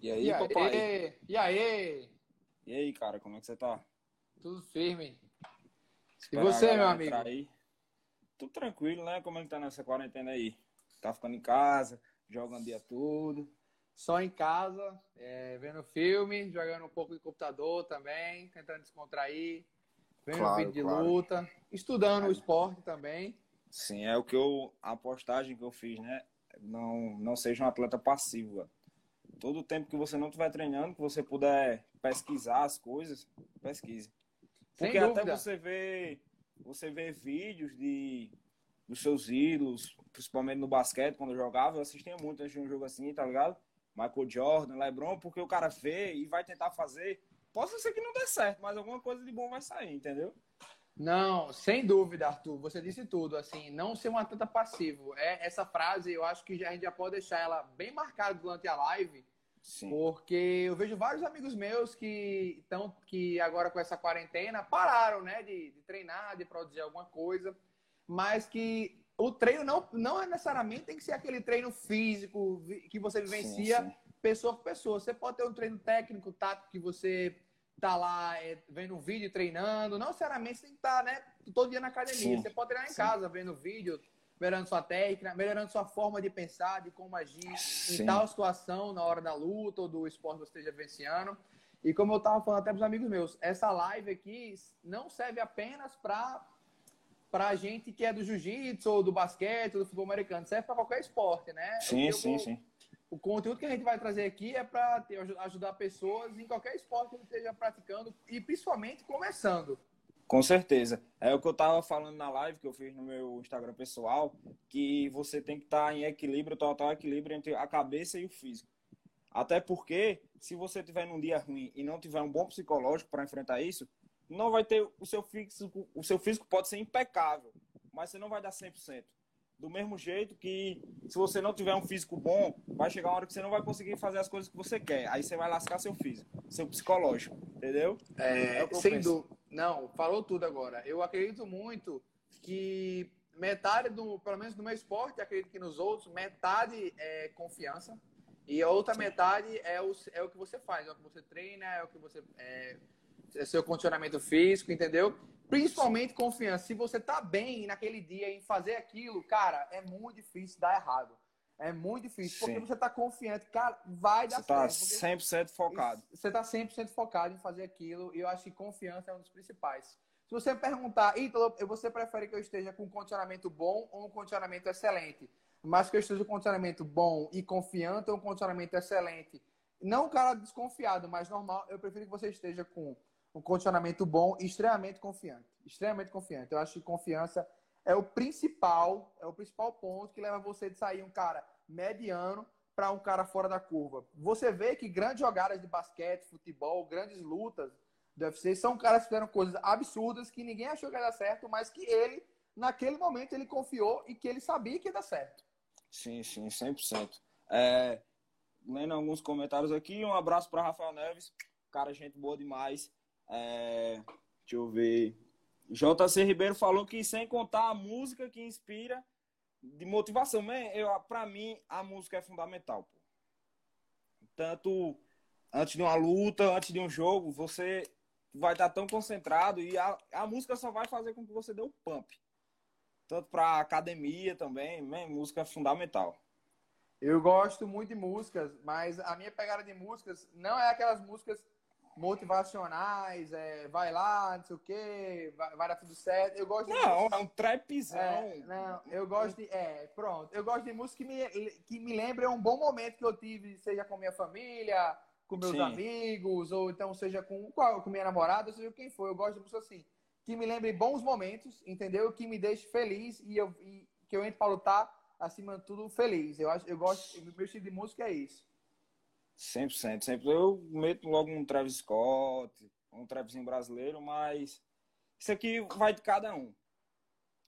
E aí, E papai? aí? E aí? E aí, cara, como é que você tá? Tudo firme. E você, meu amigo? Aí. Tudo tranquilo, né? Como é que tá nessa quarentena aí? Tá ficando em casa, jogando o dia todo. Só em casa, é, vendo filme, jogando um pouco de computador também, tentando descontrair, vendo Claro, vídeo de claro. luta, estudando o esporte também. Sim, é o que eu. A postagem que eu fiz, né? Não, não seja um atleta passivo. Todo o tempo que você não estiver treinando, que você puder pesquisar as coisas, pesquise. Porque até você vê, você vê vídeos de, dos seus ídolos, principalmente no basquete, quando eu jogava, eu assistia muito antes de um jogo assim, tá ligado? Michael Jordan, LeBron, porque o cara vê e vai tentar fazer. Possa ser que não dê certo, mas alguma coisa de bom vai sair, entendeu? Não, sem dúvida, Arthur. Você disse tudo. Assim, não ser um atleta passivo. É essa frase, eu acho que já- a gente já pode deixar ela bem marcada durante a live, Sim. porque eu vejo vários amigos meus que estão que agora com essa quarentena pararam, né, de, de treinar, de produzir alguma coisa, mas que o treino não não é necessariamente tem que ser aquele treino físico que você vivencia Sim, sim. pessoa por pessoa. Você pode ter um treino técnico, tático, que você tá lá é, vendo um vídeo, treinando. Não necessariamente você tem que estar, né, todo dia na academia. Sim, Você pode treinar em casa, vendo vídeo, melhorando sua técnica, melhorando sua forma de pensar, de como agir em tal situação na hora da luta ou do esporte que você esteja vencendo. E como eu tava falando até para os amigos meus, essa live aqui não serve apenas para para gente que é do jiu-jitsu ou do basquete, ou do futebol americano, serve para qualquer esporte, né? Sim, sim, vou- sim. o conteúdo que a gente vai trazer aqui é para ajudar pessoas em qualquer esporte que esteja praticando e principalmente começando. Com certeza. É o que eu tava falando na live que eu fiz no meu Instagram pessoal, que você tem que estar em equilíbrio, total equilíbrio entre a cabeça e o físico. Até porque, se você tiver num dia ruim e não tiver um bom psicológico para enfrentar isso, não vai ter o seu físico, o seu físico pode ser impecável, mas você não vai dar 100%. Do mesmo jeito que se você não tiver um físico bom, vai chegar uma hora que você não vai conseguir fazer as coisas que você quer. Aí você vai lascar seu físico, seu psicológico, entendeu? É eu sem dúvida. Não, falou tudo agora. Eu acredito muito que metade do, pelo menos no meu esporte, acredito que nos outros, metade é confiança e a outra metade é o, é o que você faz, é o que você treina, é o que você é, é seu condicionamento físico, entendeu? Principalmente confiança. Se você tá bem naquele dia em fazer aquilo, cara, é muito difícil dar errado. É muito difícil, porque Sim. você tá confiante, cara, vai dar Você tá certo. porque- 100% focado. você está 100% focado em fazer aquilo e eu acho que confiança é um dos principais. Se você perguntar, Ítalo, você prefere que eu esteja com um condicionamento bom ou um condicionamento excelente? Mas que eu esteja com um condicionamento bom e confiante ou um condicionamento excelente? Não um cara desconfiado, mas normal, eu prefiro que você esteja com um condicionamento bom e extremamente confiante. Extremamente confiante. Eu acho que confiança é o principal, é o principal ponto que leva você de sair um cara mediano para um cara fora da curva. Você vê que grandes jogadas de basquete, futebol, grandes lutas do UFC são caras que fizeram coisas absurdas que ninguém achou que ia dar certo, mas que ele, naquele momento, ele confiou e que ele sabia que ia dar certo. Sim, sim, 100%. É, lendo alguns comentários aqui, um abraço para Rafael Neves, cara, gente boa demais. É, deixa eu ver. JC Ribeiro falou que sem contar a música que inspira de motivação, Man, eu, pra mim a música é fundamental, pô. Tanto antes de uma luta, antes de um jogo, você vai estar tão concentrado e a, a música só vai fazer com que você dê um pump. Tanto pra academia também, man, música é fundamental. Eu gosto muito de músicas, mas a minha pegada de músicas não é aquelas músicas motivacionais, é, vai lá, não sei o quê, vai, vai dar tudo certo. Eu gosto de Não, é um trapzão. É, não, eu gosto de. É, pronto. Eu gosto de música que me, que me lembre um bom momento que eu tive, seja com minha família, com meus Sim. amigos, ou então seja com, com minha namorada, seja quem for. Eu gosto de música assim. Que me lembre bons momentos, entendeu? Que me deixe feliz e, eu, e que eu entre para lutar, acima de tudo, feliz. Eu, acho, eu gosto. Meu estilo de música é isso. 100%. Sempre eu meto logo um Travis Scott, um Travisinho brasileiro, mas isso aqui vai de cada um.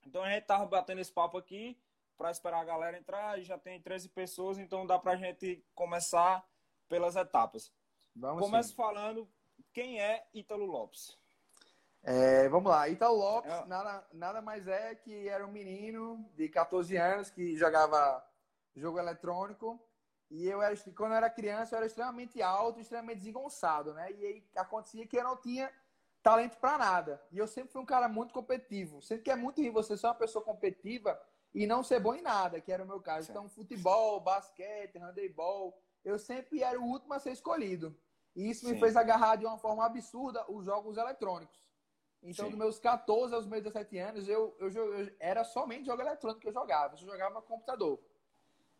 Então a gente tava batendo esse papo aqui para esperar a galera entrar, já tem 13 pessoas, então dá para a gente começar pelas etapas. Vamos Começo sim. falando quem é Ítalo Lopes. É, vamos lá, Ítalo Lopes é. nada, nada mais é que era um menino de 14 anos que jogava jogo eletrônico e eu era, quando eu era criança eu era extremamente alto, extremamente desengonçado, né? E aí acontecia que eu não tinha talento para nada. E eu sempre fui um cara muito competitivo. Sempre que é muito ruim você ser uma pessoa competitiva e não ser bom em nada, que era o meu caso. Então, futebol, basquete, handebol, eu sempre era o último a ser escolhido. E isso Sim. me fez agarrar de uma forma absurda os jogos eletrônicos. Então, Sim. dos meus 14 aos meus 17 anos, eu, eu, eu, era somente jogo eletrônico que eu jogava. Eu jogava no computador.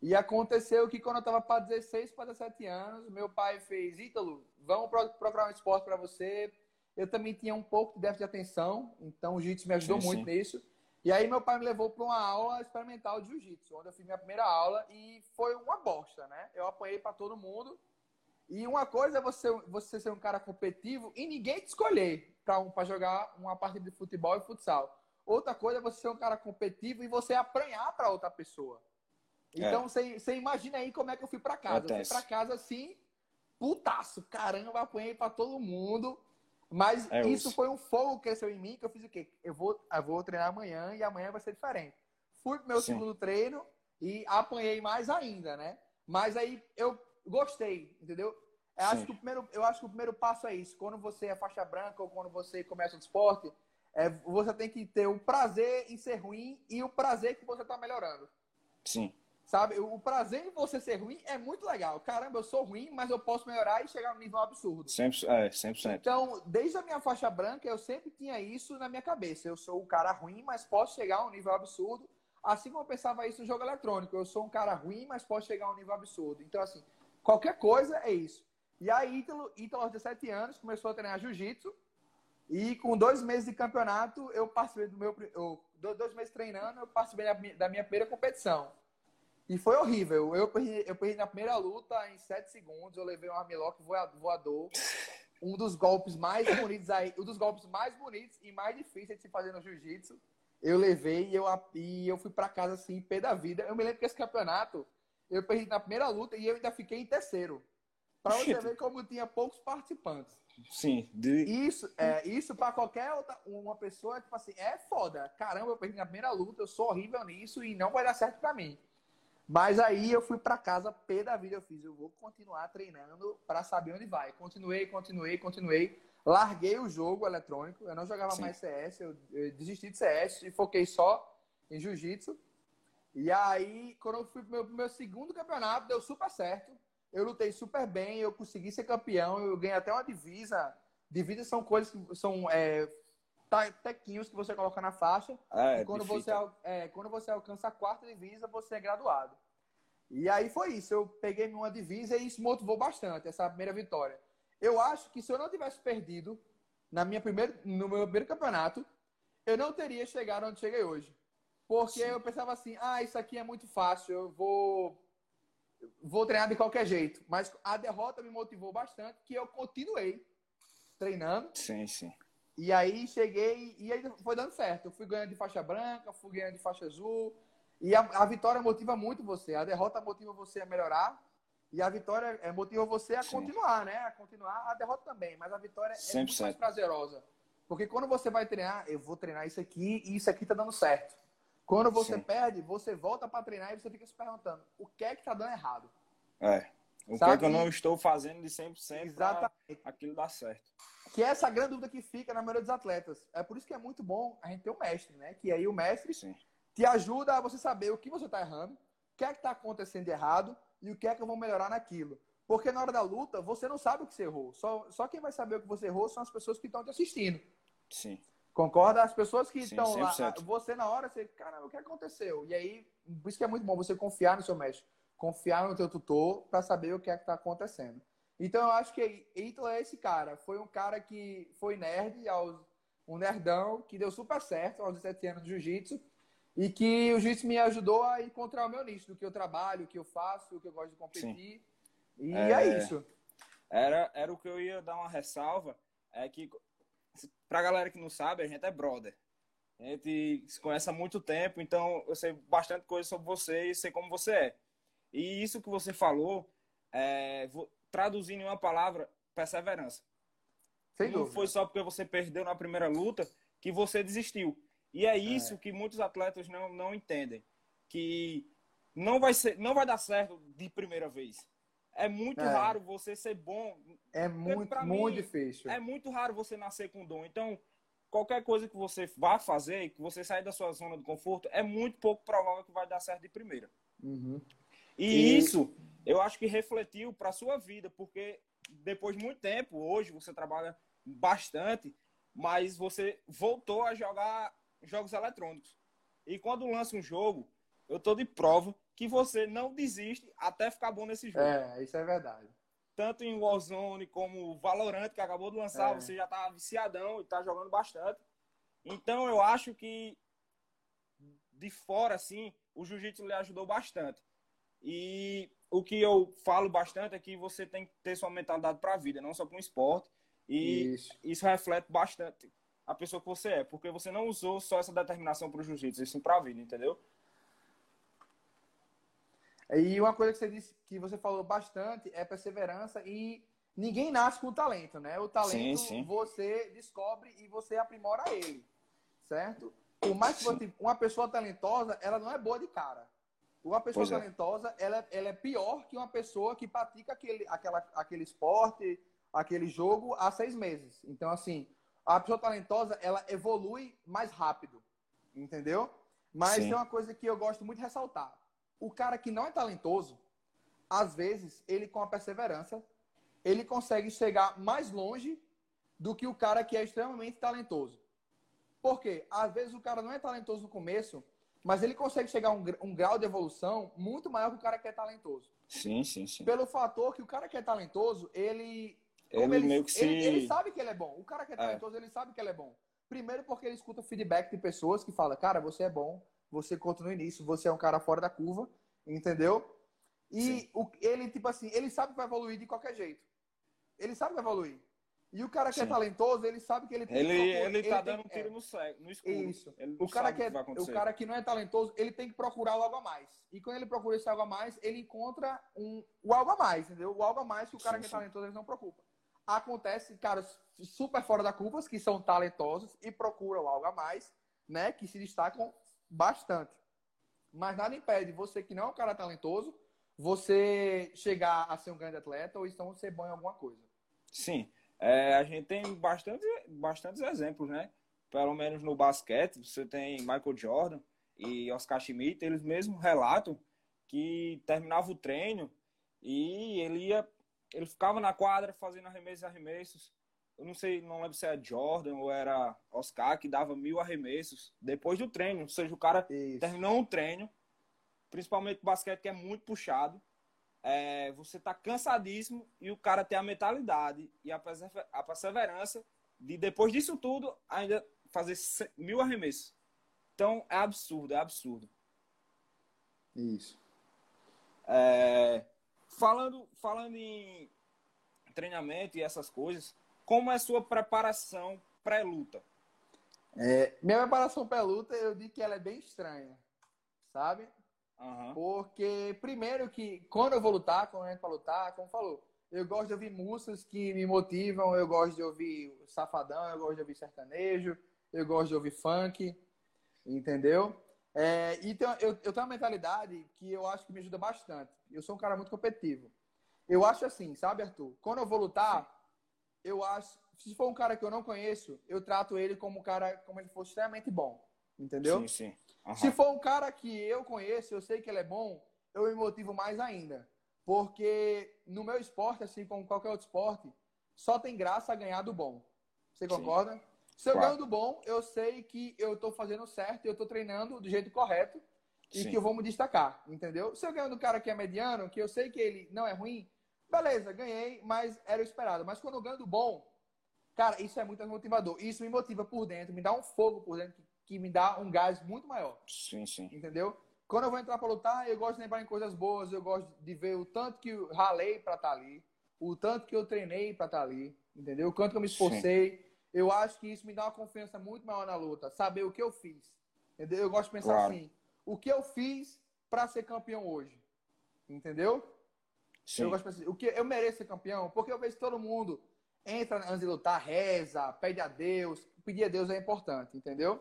E aconteceu que quando eu estava para 16 para 17 anos, meu pai fez, Ítalo, vamos procurar um esporte para você. Eu também tinha um pouco de déficit de atenção, então o jiu-jitsu me ajudou sim, muito sim. nisso. E aí meu pai me levou para uma aula experimental de jiu-jitsu, onde eu fiz minha primeira aula e foi uma bosta, né? Eu apanhei para todo mundo. E uma coisa é você, você ser um cara competitivo e ninguém te escolher para um, jogar uma partida de futebol e futsal. Outra coisa é você ser um cara competitivo e você apanhar para outra pessoa. Então, é. você, você imagina aí como é que eu fui para casa. Acontece. Eu fui para casa assim, putaço, caramba, apanhei para todo mundo. Mas é isso foi um fogo que cresceu em mim, que eu fiz o quê? Eu vou, eu vou treinar amanhã e amanhã vai ser diferente. Fui pro meu Sim. segundo treino e apanhei mais ainda, né? Mas aí eu gostei, entendeu? Eu acho, que o primeiro, eu acho que o primeiro passo é isso. Quando você é faixa branca ou quando você começa o esporte, é, você tem que ter o prazer em ser ruim e o prazer que você está melhorando. Sim. Sabe? O prazer em você ser ruim é muito legal. Caramba, eu sou ruim, mas eu posso melhorar e chegar a um nível absurdo. 100%, é, 100%. Então, desde a minha faixa branca, eu sempre tinha isso na minha cabeça. Eu sou o cara ruim, mas posso chegar a um nível absurdo. Assim como eu pensava isso no jogo eletrônico. Eu sou um cara ruim, mas posso chegar a um nível absurdo. Então, assim, qualquer coisa é isso. E aí, Ítalo, Ítalo aos 17 anos, começou a treinar jiu-jitsu. E com dois meses de campeonato, eu participei do meu. Eu, dois meses treinando, eu participei da minha primeira competição. E foi horrível. Eu perdi, eu perdi na primeira luta em 7 segundos. Eu levei um armlock voador. Um dos golpes mais bonitos aí, um dos golpes mais bonitos e mais difíceis de se fazer no jiu-jitsu. Eu levei e eu, e eu fui para casa assim, pé da vida. Eu me lembro que esse campeonato eu perdi na primeira luta e eu ainda fiquei em terceiro. Para você ver como tinha poucos participantes. Sim. De... Isso, é, isso para qualquer outra uma pessoa, tipo assim, é foda. Caramba, eu perdi na primeira luta, eu sou horrível nisso e não vai dar certo para mim. Mas aí eu fui para casa, pé da vida eu fiz, eu vou continuar treinando para saber onde vai. Continuei, continuei, continuei. Larguei o jogo eletrônico, eu não jogava Sim. mais CS, eu, eu, desisti de CS e foquei só em jiu-jitsu. E aí, quando eu fui pro meu, pro meu segundo campeonato, deu super certo. Eu lutei super bem, eu consegui ser campeão, eu ganhei até uma divisa. Divisas são coisas que são é, tequinhos que você coloca na faixa. É, e quando você, é, quando você alcança a quarta divisa, você é graduado. E aí foi isso. Eu peguei uma divisa e isso motivou bastante, essa primeira vitória. Eu acho que se eu não tivesse perdido na minha primeira, no meu primeiro campeonato, eu não teria chegado onde cheguei hoje. Porque Sim. eu pensava assim, ah, isso aqui é muito fácil, eu vou vou treinar de qualquer jeito. Mas a derrota me motivou bastante, que eu continuei treinando. Sim, sim. E aí cheguei e aí foi dando certo. Eu fui ganhando de faixa branca, fui ganhando de faixa azul. E a, a vitória motiva muito você. A derrota motiva você a melhorar. E a vitória é, motiva você a Sim. continuar, né? A continuar. A derrota também. Mas a vitória é 100%. muito mais prazerosa. Porque quando você vai treinar, eu vou treinar isso aqui e isso aqui tá dando certo. Quando você Sim. perde, você volta para treinar e você fica se perguntando: o que é que tá dando errado? É. O Sabe? que, é que eu não estou fazendo de 100% Exatamente. aquilo dar certo. Que é essa grande dúvida que fica na maioria dos atletas. É por isso que é muito bom a gente ter um mestre, né? Que aí o mestre Sim. te ajuda a você saber o que você está errando, o que é que está acontecendo de errado e o que é que eu vou melhorar naquilo. Porque na hora da luta, você não sabe o que você errou. Só, só quem vai saber o que você errou são as pessoas que estão te assistindo. Sim. Concorda? As pessoas que estão lá, você na hora, você, caramba, o que aconteceu? E aí, por isso que é muito bom você confiar no seu mestre confiar no teu tutor para saber o que é que está acontecendo. Então eu acho que Ítalo é esse cara. Foi um cara que foi nerd, um nerdão, que deu super certo aos 17 anos de jiu-jitsu. E que o jiu-jitsu me ajudou a encontrar o meu nicho, do que eu trabalho, o que eu faço, o que eu gosto de competir. Sim. E é, é, isso. Era, era o que eu ia dar uma ressalva. É que, pra galera que não sabe, a gente é brother. A gente se conhece há muito tempo, então eu sei bastante coisa sobre você e sei como você é. E isso que você falou, é, traduzindo em uma palavra, perseverança. Sem não dúvida. foi só porque você perdeu na primeira luta que você desistiu. E é isso é. que muitos atletas não, não entendem. Que não vai, ser, não vai dar certo de primeira vez. É muito é. raro você ser bom. É muito, muito difícil. É muito raro você nascer com dom. Então, qualquer coisa que você vá fazer, que você sair da sua zona de conforto, é muito pouco provável que vai dar certo de primeira. Uhum. E, e, isso, eu acho que refletiu para sua vida, porque depois de muito tempo, hoje você trabalha bastante, mas você voltou a jogar jogos eletrônicos. E quando lança um jogo, eu tô de prova que você não desiste até ficar bom nesse jogo. É, isso é verdade. Tanto em Warzone como Valorant, que acabou de lançar, é. você já tá viciadão e tá jogando bastante. Então eu acho que de fora, assim, o jiu-jitsu lhe ajudou bastante. E o que eu falo bastante é que você tem que ter sua mentalidade para a vida, não só para o esporte. E isso. isso reflete bastante a pessoa que você é, porque você não usou só essa determinação para o jiu-jitsu, e sim para a vida, entendeu? E uma coisa que você disse, que você falou bastante, é perseverança e ninguém nasce com talento, né? O talento sim, sim. você descobre e você aprimora ele, certo? Por mais que você, uma pessoa talentosa, ela não é boa de cara. Uma pessoa pois é. talentosa, é. ela, ela é pior que uma pessoa que pratica aquele, aquela, aquele esporte, aquele jogo há seis meses. Então, assim, a pessoa talentosa, ela evolui mais rápido, entendeu? Mas Sim. tem uma coisa que eu gosto muito de ressaltar. O cara que não é talentoso, às vezes, ele com a perseverança, ele consegue chegar mais longe do que o cara que é extremamente talentoso. Por quê? Às vezes o cara não é talentoso no começo, mas ele consegue chegar a um, um grau de evolução muito maior que o cara que é talentoso. Sim, sim, sim. Pelo fator que o cara que é talentoso, ele ele, ele, meio que se... ele, ele, sabe que ele é bom. O cara que é, é. talentoso, é. ele sabe que ele é bom. Primeiro porque ele escuta feedback de pessoas que falam, cara, você é bom, você continue nisso, você é um cara fora da curva, entendeu? E o, ele, tipo assim, ele sabe que vai evoluir de qualquer jeito. Ele sabe que vai evoluir. E o cara que é Sim. é talentoso, ele sabe que ele tem ele, que procurar, ele, ele tá dando um tiro no, cego, no escuro. Isso. o cara, que é, que o cara que não é talentoso, ele tem que procurar algo a mais. E quando ele procura esse algo a mais, ele encontra um, o algo a mais, entendeu? O algo a mais que o cara sim, que é talentoso, ele não preocupa. Acontece caras super fora da curva, que são talentosos e procuram algo a mais, né? Que se destacam bastante. Mas nada impede você que não é um cara talentoso, você chegar a ser um grande atleta ou então ser bom em alguma coisa. Sim. É, a gente tem bastante, bastantes exemplos, né? Pelo menos no basquete, você tem Michael Jordan e Oscar Schmidt, eles mesmos relatam que terminava o treino e ele ia, ele ficava na quadra fazendo arremessos e arremessos. Eu não sei, não lembro se era Jordan ou era Oscar que dava mil arremessos depois do treino. Ou seja, o cara Isso. terminou um treino, principalmente o basquete que é muito puxado é, você tá cansadíssimo e o cara tem a mentalidade e a perseverança de, depois disso tudo, ainda fazer mil arremessos. Então, é absurdo, é absurdo. Isso. É, falando, falando em treinamento e essas coisas, como é a sua preparação pré-luta? É, minha preparação pré-luta, eu digo que ela é bem estranha, sabe? Uhum. Porque, primeiro, que quando eu vou lutar, quando eu entro pra lutar, como falou, eu gosto de ouvir músicas que me motivam, eu gosto de ouvir safadão, eu gosto de ouvir sertanejo, eu gosto de ouvir funk, entendeu? É, então, eu, eu tenho uma mentalidade que eu acho que me ajuda bastante. Eu sou um cara muito competitivo. Eu acho assim, sabe, Arthur? Quando eu vou lutar, eu acho. Se for um cara que eu não conheço, eu trato ele como um cara, como ele fosse extremamente bom. Entendeu? Sim, sim. Uhum. Se for um cara que eu conheço, eu sei que ele é bom, eu me motivo mais ainda. Porque no meu esporte, assim como qualquer outro esporte, só tem graça ganhar do bom. Você concorda? Sim. Se eu claro. ganho do bom, eu sei que eu estou fazendo certo, eu estou treinando do jeito correto e Sim. que eu vou me destacar, entendeu? Se eu ganho do cara que é mediano, que eu sei que ele não é ruim, beleza, ganhei, mas era o esperado. Mas quando eu ganho do bom, cara, isso é muito motivador. Isso me motiva por dentro, me dá um fogo por dentro que me dá um gás muito maior. Sim, sim. Entendeu? Quando eu vou entrar para lutar, eu gosto de lembrar em coisas boas, eu gosto de ver o tanto que eu ralei para estar tá ali, o tanto que eu treinei para estar tá ali, entendeu? O quanto que eu me esforcei. Sim. eu acho que isso me dá uma confiança muito maior na luta. Saber o que eu fiz. Entendeu? Eu gosto de pensar claro. assim: o que eu fiz para ser campeão hoje? Entendeu? Sim. Eu gosto de pensar assim, o que eu mereço ser campeão? Porque eu vejo todo mundo entra antes de lutar, reza, pede a Deus. Pedir a Deus é importante, entendeu?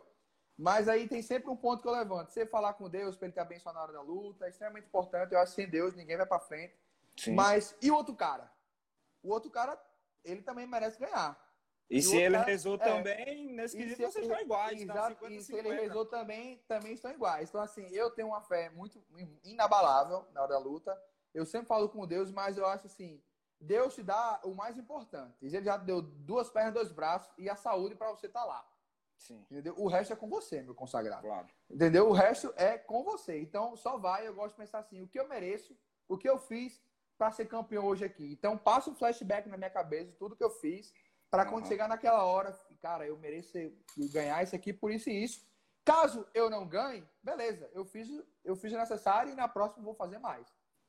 Mas aí tem sempre um ponto que eu levanto. Você falar com Deus para ele te abençoar na hora da luta é extremamente importante. Eu acho que sem Deus ninguém vai para frente. Sim. Mas e o outro cara? O outro cara, ele também merece ganhar. E, e se ele cara, rezou é, também, nesse quesito vocês estão iguais. Tá? Exato, tá? 50, e se ele rezou também, também estão iguais. Então, assim, eu tenho uma fé muito inabalável na hora da luta. Eu sempre falo com Deus, mas eu acho assim, Deus te dá o mais importante. Ele já deu duas pernas, dois braços e a saúde para você estar tá lá. Sim. Entendeu? O resto é com você, meu consagrado. Claro. Entendeu? O resto é com você. Então, só vai. Eu gosto de pensar assim: o que eu mereço, o que eu fiz para ser campeão hoje aqui. Então, passa um flashback na minha cabeça de tudo que eu fiz para quando uhum. chegar naquela hora, cara, eu mereço ganhar isso aqui por isso e isso. Caso eu não ganhe, beleza, eu fiz, eu fiz o necessário e na próxima vou fazer mais.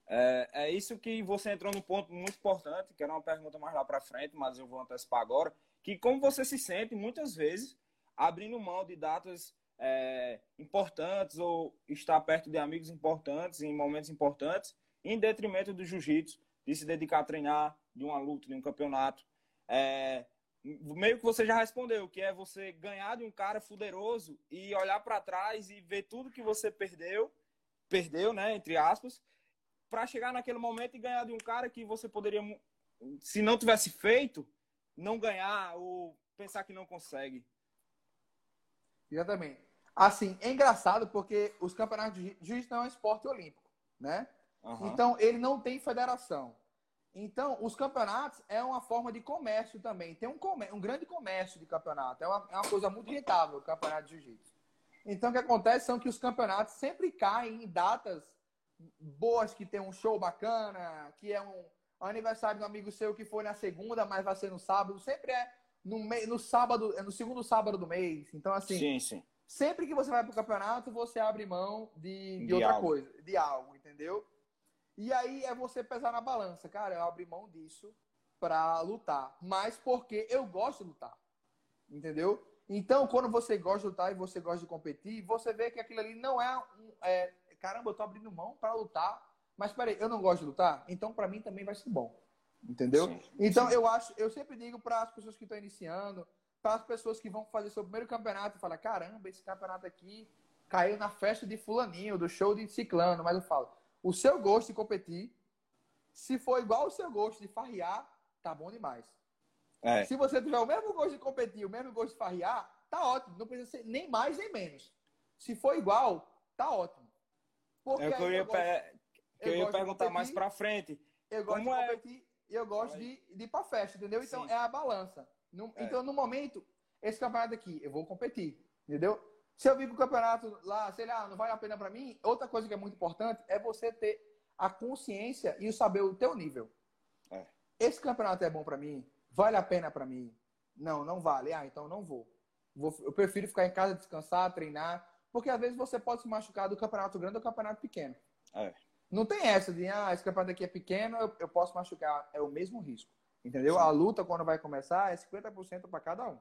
É, é isso que você entrou num ponto muito importante, que era uma pergunta mais lá para frente, mas eu vou antecipar agora, que como você se sente muitas vezes abrindo mão de datas é, importantes ou estar perto de amigos importantes em momentos importantes, em detrimento do jiu-jitsu, de se dedicar a treinar, de uma luta, de um campeonato. É, meio que você já respondeu, que é você ganhar de um cara fuderoso e olhar para trás e ver tudo que você perdeu, perdeu, né, entre aspas, para chegar naquele momento e ganhar de um cara que você poderia, se não tivesse feito, não ganhar ou pensar que não consegue. Exatamente. Assim, é engraçado porque os campeonatos de jiu-jitsu não é um esporte olímpico, né? Uhum. Então, ele não tem federação. Então, os campeonatos é uma forma de comércio também. Tem um, um grande comércio de campeonato. É uma, é uma coisa muito rentável o campeonato de jiu-jitsu. Então, o que acontece são que os campeonatos sempre caem em datas boas, que tem um show bacana, que é um aniversário de um amigo seu que foi na segunda, mas vai ser no sábado. Sempre é no, me... no sábado, é no segundo sábado do mês. Então, assim, sim, sim. sempre que você vai para o campeonato, você abre mão de, de, de outra algo. coisa, de algo, entendeu? E aí é você pesar na balança. Cara, eu abri mão disso para lutar. Mas porque eu gosto de lutar. Entendeu? Então, quando você gosta de lutar e você gosta de competir, você vê que aquilo ali não é, um, é caramba, eu tô abrindo mão para lutar, mas peraí, eu não gosto de lutar, então para mim também vai ser bom. Entendeu? Sim, então sim. eu acho, eu sempre digo para as pessoas que estão iniciando, para as pessoas que vão fazer seu primeiro campeonato, fala, caramba, esse campeonato aqui caiu na festa de fulaninho, do show de ciclano, mas eu falo, o seu gosto de competir, se for igual o seu gosto de farrear, tá bom demais. É. Se você tiver o mesmo gosto de competir, o mesmo gosto de farrear, tá ótimo. Não precisa ser nem mais nem menos. Se for igual, tá ótimo. Porque é o que eu ia, eu gosto, que eu ia perguntar mais pra frente. Eu gosto Como de é? E eu gosto de, de ir pra festa, entendeu? Então Sim. é a balança. No, é. Então, no momento, esse campeonato aqui, eu vou competir, entendeu? Se eu vir pro campeonato lá, sei lá, não vale a pena para mim, outra coisa que é muito importante é você ter a consciência e o saber o teu nível. É. Esse campeonato é bom para mim? Vale a pena para mim? Não, não vale. Ah, então não vou. vou. Eu prefiro ficar em casa, descansar, treinar, porque às vezes você pode se machucar do campeonato grande ou do campeonato pequeno. É. Não tem essa de, ah, esse campeonato aqui é pequeno, eu, eu posso machucar. É o mesmo risco. Entendeu? Sim. A luta, quando vai começar, é 50% para cada um.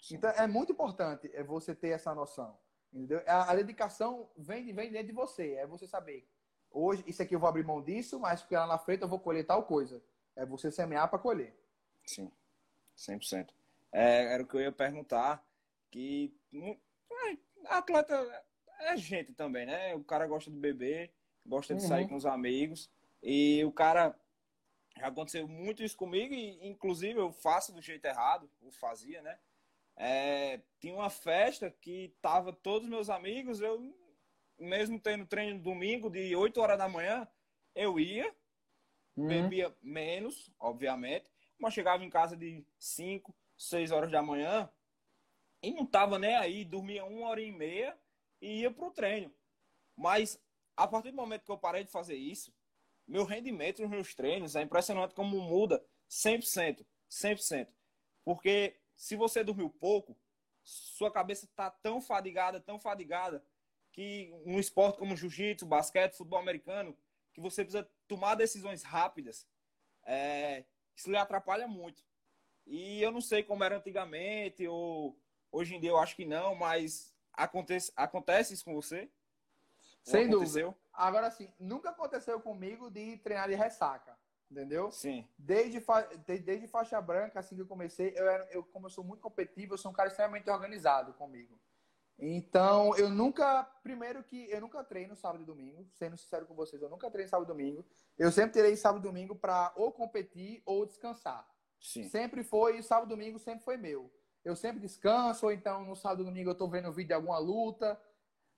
Sim. Então, é muito importante é você ter essa noção. Entendeu? A, a dedicação vem, vem dentro de você. É você saber, hoje, isso aqui eu vou abrir mão disso, mas porque lá na frente eu vou colher tal coisa. É você semear para colher. Sim, 100%. É, era o que eu ia perguntar, que atleta é gente também, né? O cara gosta de beber, gosta de uhum. sair com os amigos. E o cara. Já aconteceu muito isso comigo, e inclusive eu faço do jeito errado, ou fazia, né? É, tinha uma festa que tava todos meus amigos, eu mesmo tendo treino domingo de 8 horas da manhã, eu ia, uhum. bebia menos, obviamente, mas chegava em casa de 5, 6 horas da manhã e não tava nem aí, dormia uma hora e meia e ia pro treino. Mas a partir do momento que eu parei de fazer isso, meu rendimento nos meus treinos é impressionante como muda 100%, 100%. Porque se você dormiu pouco, sua cabeça está tão fadigada, tão fadigada, que um esporte como jiu-jitsu, basquete, futebol americano, que você precisa tomar decisões rápidas, é, isso lhe atrapalha muito. E eu não sei como era antigamente, ou hoje em dia eu acho que não, mas acontece, acontece isso com você? Sem dúvida. Agora, sim, nunca aconteceu comigo de treinar de ressaca, entendeu? Sim. Desde, fa... desde faixa branca, assim que eu comecei, eu, era, eu, como eu sou muito competitivo, eu sou um cara extremamente organizado comigo. Então, eu nunca, primeiro que eu nunca treino sábado e domingo, sendo sincero com vocês, eu nunca treino sábado e domingo. Eu sempre terei sábado e domingo para ou competir ou descansar. Sim. Sempre foi, sábado e domingo sempre foi meu. Eu sempre descanso, ou então no sábado e domingo eu estou vendo vídeo de alguma luta.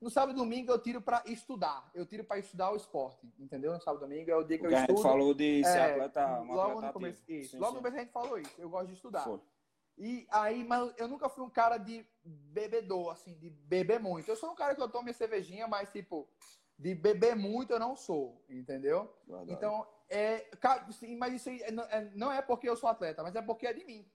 No sábado e domingo eu tiro para estudar. Eu tiro para estudar o esporte, entendeu? No sábado e domingo é o dia que o eu estudo. A gente falou de ser é, atleta, logo atleta no começo, isso. Sim, logo sim. no começo a gente falou isso. Eu gosto de estudar. Foi. E aí, mas eu nunca fui um cara de bebedor, assim, de beber muito. Eu sou um cara que eu tomo minha cervejinha, mas, tipo, de beber muito eu não sou, entendeu? Verdade. Então, é, mas isso aí é, não é porque eu sou atleta, mas é porque é de mim.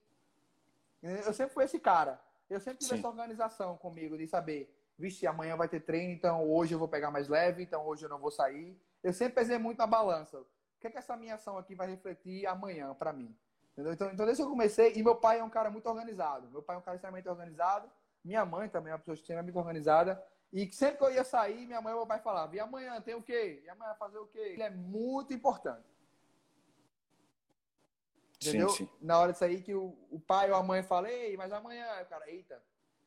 Eu sempre fui esse cara. Eu sempre tive Sim. essa organização comigo de saber, vixe, amanhã vai ter treino, então hoje eu vou pegar mais leve, então hoje eu não vou sair. Eu sempre pesei muito na balança. O que é que essa minha ação aqui vai refletir amanhã para mim? Entendeu? Então, então, desde que eu comecei, e meu pai é um cara muito organizado. Meu pai é um cara extremamente organizado. Minha mãe também é uma pessoa extremamente organizada. E sempre que eu ia sair, minha mãe e meu pai falavam: e amanhã tem o quê? E amanhã fazer o quê? Ele é muito importante. Entendeu? Sim, sim. Na hora de sair, que o, o pai ou a mãe fala: ei, mas amanhã, o cara, eita,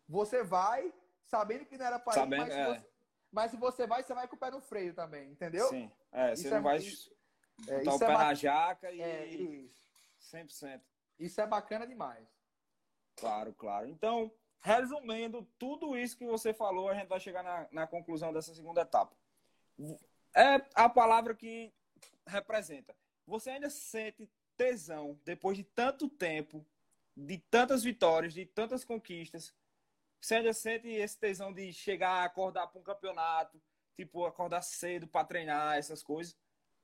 você vai sabendo que não era para ir, mas, é. você, mas se você vai, você vai com o pé no freio também, entendeu? Sim. É, você isso não é, vai isso, botar é, o pé é na jaca e. É, isso. 100%. Isso é bacana demais. Claro, claro. Então, resumindo tudo isso que você falou, a gente vai chegar na, na conclusão dessa segunda etapa. É a palavra que representa. Você ainda sente tesão depois de tanto tempo, de tantas vitórias, de tantas conquistas. Você ainda sente esse tesão de chegar, acordar para um campeonato, tipo, acordar cedo para treinar, essas coisas.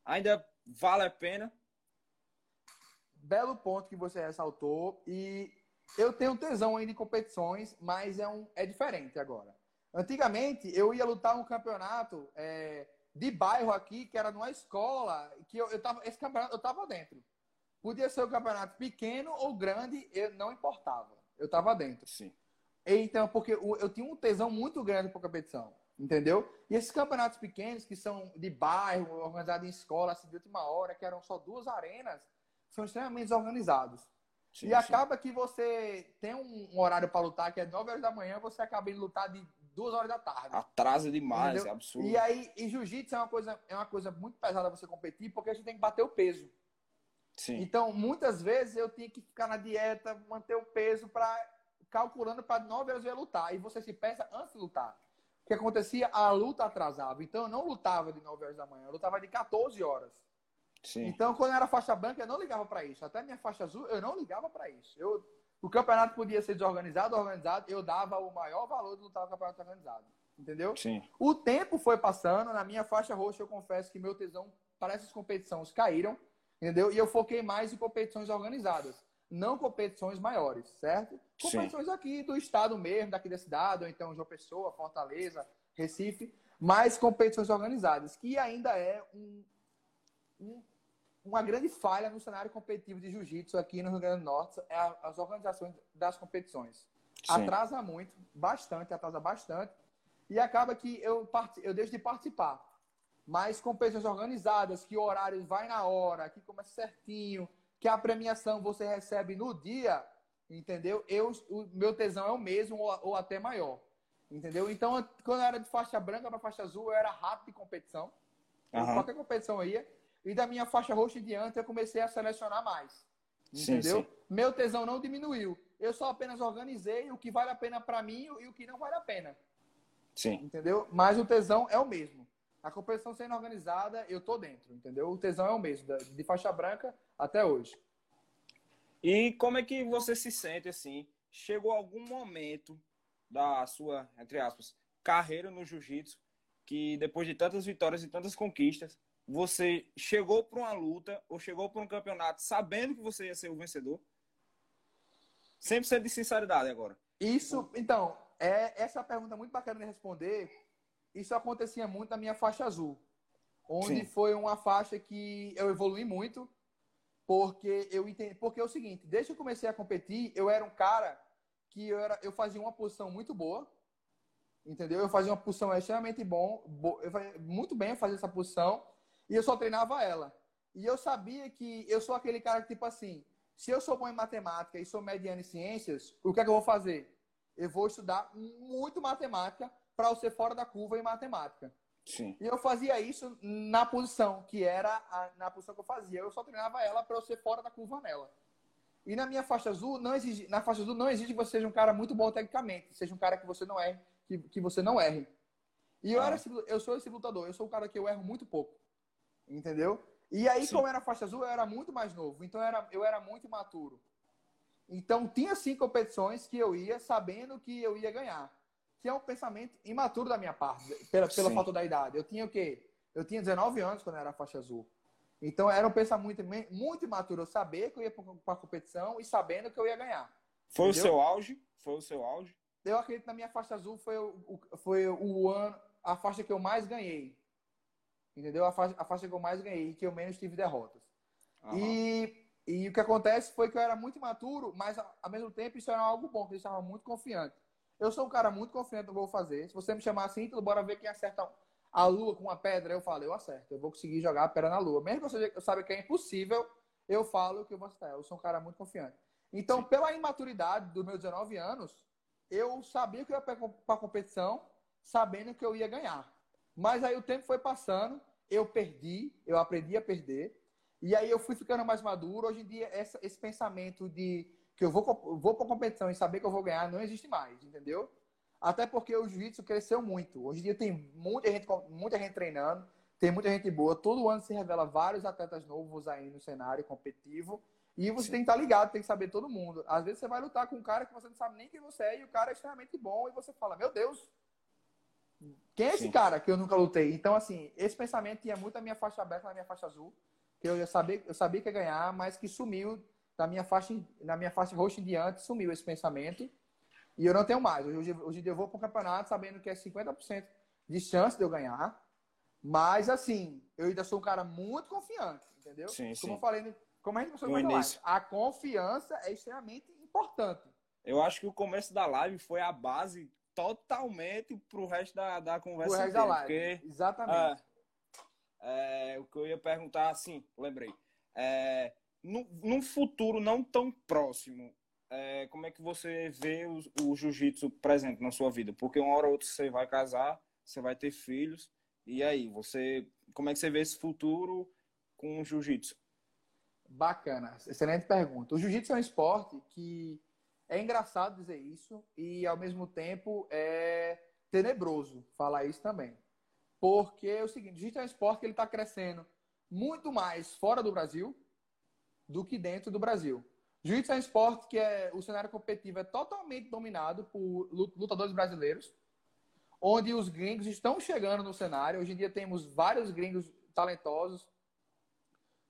Ainda vale a pena? belo ponto que você ressaltou. E eu tenho tesão ainda em competições, mas é, um, é diferente agora. Antigamente, eu ia lutar um campeonato é, de bairro aqui, que era numa escola, que eu, eu tava, esse campeonato eu estava dentro. Podia ser um campeonato pequeno ou grande, eu não importava. Eu estava dentro. Sim. Então, porque eu, tinha um tesão muito grande para competição, entendeu? E esses campeonatos pequenos, que são de bairro, organizados em escola, assim, de última hora, que eram só duas arenas, são extremamente desorganizados. Sim, e sim. acaba que você tem um, horário para lutar que é 9 horas da manhã, você acaba indo lutar de 2 horas da tarde. Atrasa demais, entendeu? é absurdo. E aí, e jiu-jitsu é uma coisa é uma coisa muito pesada você competir, porque a gente tem que bater o peso. Sim. Então, muitas vezes eu tinha que ficar na dieta, manter o peso para calculando para 9 horas eu ia lutar. E você se pensa antes de lutar. O que acontecia? A luta atrasava. Então, eu não lutava de 9 horas da manhã, eu lutava de 14 horas. Sim. Então, quando eu era faixa branca, eu não ligava para isso. Até minha faixa azul, eu não ligava para isso. Eu, o campeonato podia ser desorganizado, organizado, eu dava o maior valor de lutar no campeonato organizado. Entendeu? Sim. O tempo foi passando, na minha faixa roxa, eu confesso que meu tesão para essas competições caíram, entendeu? E eu foquei mais em competições organizadas, não competições maiores, certo? Competições Sim. aqui do estado mesmo, daqui da cidade, ou então João Pessoa, Fortaleza, Recife, mais competições organizadas, que ainda é um, um uma grande falha no cenário competitivo de jiu-jitsu aqui no Rio Grande do Norte é as organizações das competições. Sim. Atrasa muito, bastante, atrasa bastante. E acaba que eu, eu deixo de participar. Mas competições organizadas, que o horário vai na hora, que começa certinho, que a premiação você recebe no dia, entendeu? Eu, o meu tesão é o mesmo ou, ou até maior. Entendeu? Então, quando eu era de faixa branca para faixa azul, eu era rápido de competição. Uhum. Qualquer competição eu ia. E da minha faixa roxa em diante eu comecei a selecionar mais. Entendeu? Sim, sim. Meu tesão não diminuiu. Eu só apenas organizei o que vale a pena para mim e o que não vale a pena. Sim. Entendeu? Mas o tesão é o mesmo. A competição sendo organizada, eu tô dentro, entendeu? O tesão é o mesmo, de faixa branca até hoje. E como é que você se sente assim? Chegou algum momento da sua, entre aspas, carreira no jiu-jitsu que depois de tantas vitórias e tantas conquistas, você chegou para uma luta ou chegou para um campeonato sabendo que você ia ser o vencedor? 100% de sinceridade agora. Isso, então, é, essa é uma pergunta muito bacana de responder. Isso acontecia muito na minha faixa azul, onde Sim. foi uma faixa que eu evolui muito. Porque eu entendi. Porque é o seguinte, desde que eu comecei a competir, eu era um cara que eu, era, eu fazia uma posição muito boa. Entendeu? Eu fazia uma posição extremamente bom, eu fazia, muito bem eu fazia essa posição e eu só treinava ela. E eu sabia que eu sou aquele cara que, tipo assim, se eu sou bom em matemática e sou mediano em ciências, o que é que eu vou fazer? Eu vou estudar muito matemática para eu ser fora da curva em matemática. Sim. E eu fazia isso na posição, que era a, na posição que eu fazia. Eu só treinava ela para eu ser fora da curva nela. E na minha faixa azul, não exige, na faixa azul não exige que você seja um cara muito bom tecnicamente, seja um cara que você não erre, que, que você não erre. E eu, ah. era eu sou esse lutador, eu sou o cara que eu erro muito pouco. Entendeu? E aí, sim. como era faixa azul, eu era muito mais novo. Então eu era, eu era muito imaturo. Então tinha cinco competições que eu ia sabendo que eu ia ganhar que é um pensamento imaturo da minha parte, pela, pela falta da idade. Eu tinha o quê? Eu tinha 19 anos quando eu era faixa azul. Então era um pensamento muito, muito imaturo. Eu saber que eu ia para a competição e sabendo que eu ia ganhar. Foi entendeu? o seu auge? Foi o seu auge? Eu acredito que na minha faixa azul foi o, foi o ano, a faixa que eu mais ganhei. Entendeu? A faixa, a faixa que eu mais ganhei e que eu menos tive derrotas. Uhum. E, e o que acontece foi que eu era muito imaturo, mas ao mesmo tempo isso era algo bom, porque eu estava muito confiante. Eu sou um cara muito confiante no que eu vou fazer. Se você me chamar assim, então bora ver quem acerta a lua com uma pedra. Eu falo, eu acerto. Eu vou conseguir jogar a pedra na lua. Mesmo que você sabe que é impossível, eu falo que eu vou acertar. Eu sou um cara muito confiante. Então, Sim. pela imaturidade dos meus 19 anos, eu sabia que eu ia para a competição, sabendo que eu ia ganhar. Mas aí o tempo foi passando, eu perdi, eu aprendi a perder. E aí eu fui ficando mais maduro. Hoje em dia, essa, esse pensamento de que eu vou, vou para a competição e saber que eu vou ganhar não existe mais, entendeu? Até porque o jiu-jitsu cresceu muito. Hoje em dia tem muita gente, muita gente treinando, tem muita gente boa. Todo ano se revela vários atletas novos aí no cenário competitivo. E você Sim. tem que estar ligado, tem que saber todo mundo. Às vezes você vai lutar com um cara que você não sabe nem quem você é e o cara é extremamente bom e você fala, meu Deus, quem é esse Sim. cara que eu nunca lutei? Então, assim, esse pensamento tinha muito a minha faixa aberta na minha faixa azul, que eu, sabia, eu sabia que ia ganhar, mas que sumiu da minha faixa, na minha faixa roxa em diante, sumiu esse pensamento. E eu não tenho mais. Hoje, hoje eu vou para o campeonato sabendo que é 50% de chance de eu ganhar. Mas, assim, eu ainda sou um cara muito confiante, entendeu? Sim, como sim. eu falei, como a gente passou no início. a confiança é extremamente importante. Eu acho que o começo da live foi a base totalmente para o resto da, da conversa. Pro resto da live, porque, exatamente. É, é, o que eu ia perguntar, assim, lembrei. É, no, num futuro não tão próximo, é, como é que você vê o, o jiu-jitsu presente na sua vida? Porque uma hora ou outra você vai casar, você vai ter filhos, e aí, você, como é que você vê esse futuro com o jiu-jitsu? Bacana, excelente pergunta. O jiu-jitsu é um esporte que é engraçado dizer isso e ao mesmo tempo é tenebroso falar isso também. Porque é o seguinte, o jiu-jitsu é um esporte que ele está crescendo muito mais fora do Brasil, do que dentro do Brasil. Jiu-jitsu é um esporte que é, o cenário competitivo é totalmente dominado por lutadores brasileiros, onde os gringos estão chegando no cenário. Hoje em dia temos vários gringos talentosos,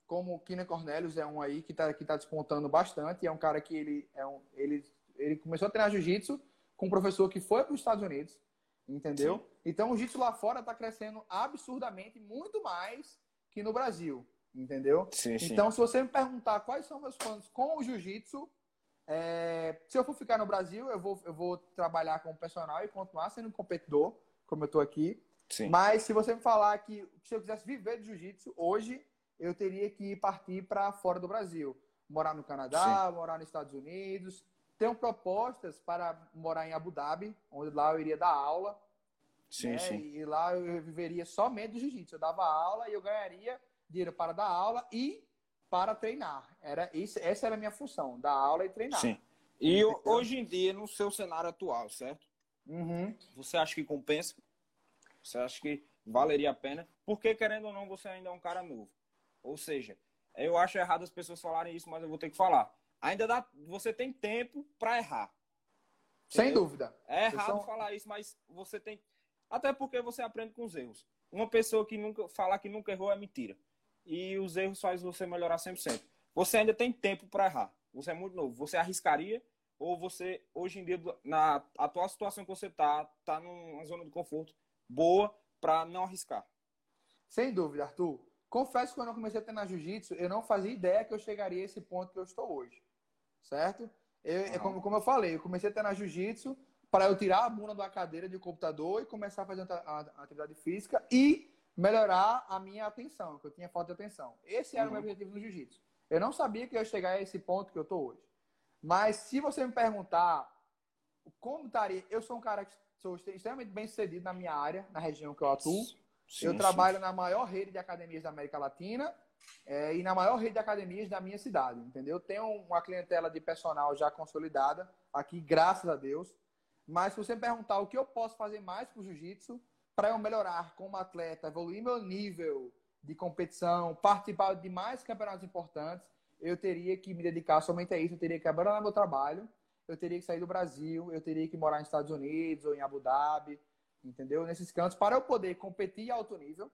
como o Kina Cornelius é um aí que está que tá despontando bastante. É um cara que ele, é um, ele, ele começou a treinar jiu-jitsu com um professor que foi para os Estados Unidos, entendeu? Sim. Então o jiu-jitsu lá fora está crescendo absurdamente, muito mais que no Brasil entendeu? Sim, sim. Então, se você me perguntar quais são meus planos com o jiu-jitsu, é... se eu for ficar no Brasil, eu vou, eu vou trabalhar como personal e continuar sendo um competidor, como eu estou aqui. Sim. Mas se você me falar que se eu quisesse viver de jiu-jitsu, hoje eu teria que partir para fora do Brasil. Morar no Canadá, Sim. morar nos Estados Unidos. Tenho propostas para morar em Abu Dhabi, onde lá eu iria dar aula. Sim, né? sim. E lá eu viveria somente do jiu-jitsu. Eu dava aula e eu ganharia dinheiro para dar aula e para treinar. Era isso, essa era a minha função, dar aula e treinar. Sim. E Entendeu? hoje em dia, no seu cenário atual, certo? Uhum. Você acha que compensa? Você acha que valeria a pena? Porque, querendo ou não, você ainda é um cara novo. Ou seja, eu acho errado as pessoas falarem isso, mas eu vou ter que falar. Ainda dá, você tem tempo para errar. Sem dúvida. É errado são... falar isso, mas você tem. Até porque você aprende com os erros. Uma pessoa que nunca falar que nunca errou é mentira e os erros fazem você melhorar 100%. Você ainda tem tempo para errar. Você é muito novo. Você arriscaria ou você, hoje em dia, na atual situação que você está, está numa zona de conforto boa para não arriscar? Sem dúvida, Arthur. Confesso que quando eu comecei a treinar jiu-jitsu, eu não fazia ideia que eu chegaria a esse ponto que eu estou hoje. Certo? Eu, uhum. como, como eu falei, eu comecei a treinar jiu-jitsu para eu tirar a bunda da cadeira de computador e começar a fazer a, atividade física e melhorar a minha atenção, que eu tinha falta de atenção. Esse era uhum. o meu uhum. objetivo no jiu-jitsu. Eu não sabia que eu ia chegar a esse ponto que eu estou hoje. Mas se você me perguntar como estaria, eu sou um cara que sou extremamente bem sucedido na minha área, na região que eu atuo. Sim, eu sim. trabalho na maior rede de academias da América Latina é, e na maior rede de academias da minha cidade, entendeu? Tenho uma clientela de personal já consolidada aqui, graças a Deus. Mas se você me perguntar o que eu posso fazer mais para o jiu-jitsu, para eu melhorar como atleta, evoluir meu nível de competição, participar de mais campeonatos importantes, eu teria que me dedicar somente a isso, eu teria que abandonar meu trabalho, eu teria que sair do Brasil, eu teria que morar nos Estados Unidos ou em Abu Dhabi, entendeu? Nesses cantos, para eu poder competir a alto nível,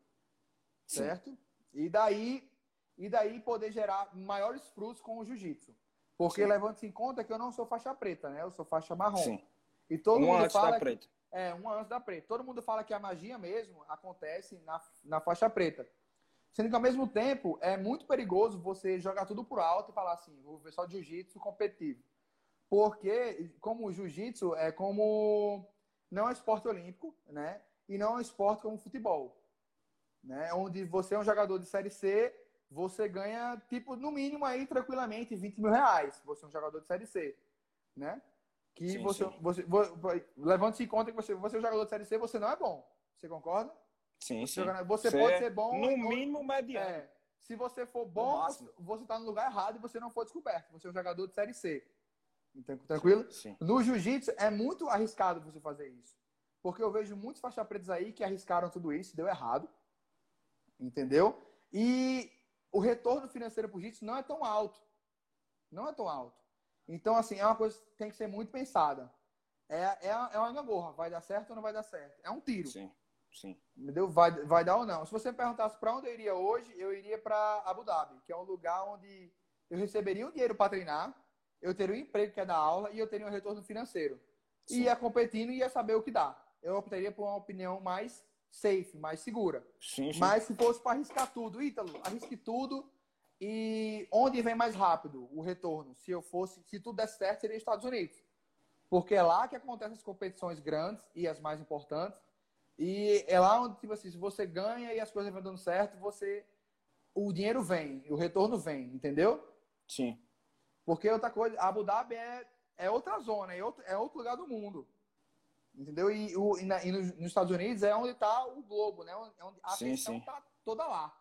Sim. certo? E daí, e daí poder gerar maiores frutos com o jiu-jitsu. Porque levando-se em conta que eu não sou faixa preta, né? Eu sou faixa marrom. Sim. E todo um mundo fala preta. É, um antes da preta. Todo mundo fala que a magia mesmo acontece na, na faixa preta. Sendo que ao mesmo tempo é muito perigoso você jogar tudo por alto e falar assim, vou ver só jiu-jitsu competitivo. Porque, como o jiu-jitsu é como. Não é esporte olímpico, né? E não é esporte como futebol. Né? Onde você é um jogador de Série C, você ganha, tipo, no mínimo aí, tranquilamente, 20 mil reais. Você é um jogador de Série C. Né? Que sim, você, sim. você, você levando-se em conta que você, você é um jogador de Série C, você não é bom. Você concorda? Sim, sim. Você, você pode ser bom. No mínimo, mediano. É, se você for bom, você está no lugar errado e você não for descoberto. Você é um jogador de Série C. Então, tranquilo? Sim, sim. No jiu-jitsu é muito arriscado você fazer isso. Porque eu vejo muitos faixa pretos aí que arriscaram tudo isso, deu errado. Entendeu? E o retorno financeiro para o jiu-jitsu não é tão alto. Não é tão alto. Então, assim, é uma coisa que tem que ser muito pensada. É, é, é uma gangorra. Vai dar certo ou não vai dar certo? É um tiro. Sim. Sim. Entendeu? Vai, vai dar ou não. Se você me perguntasse para onde eu iria hoje, eu iria para Abu Dhabi, que é um lugar onde eu receberia um dinheiro para treinar, eu teria um emprego que é dar aula e eu teria um retorno financeiro. Sim. Ia competindo e ia saber o que dá. Eu optaria por uma opinião mais safe, mais segura. Sim, sim. Mas se fosse para arriscar tudo, Ítalo, arrisque tudo. E onde vem mais rápido o retorno? Se eu fosse, se tudo der certo, seria Estados Unidos. Porque é lá que acontecem as competições grandes e as mais importantes. E é lá onde, tipo assim, se você ganha e as coisas vão dando certo, você. O dinheiro vem, o retorno vem, entendeu? Sim. Porque outra coisa, Abu Dhabi é, é outra zona, é outro, é outro lugar do mundo. Entendeu? E, o, e, na, e nos, Estados Unidos é onde está o globo, né? É onde a sim, atenção está toda lá.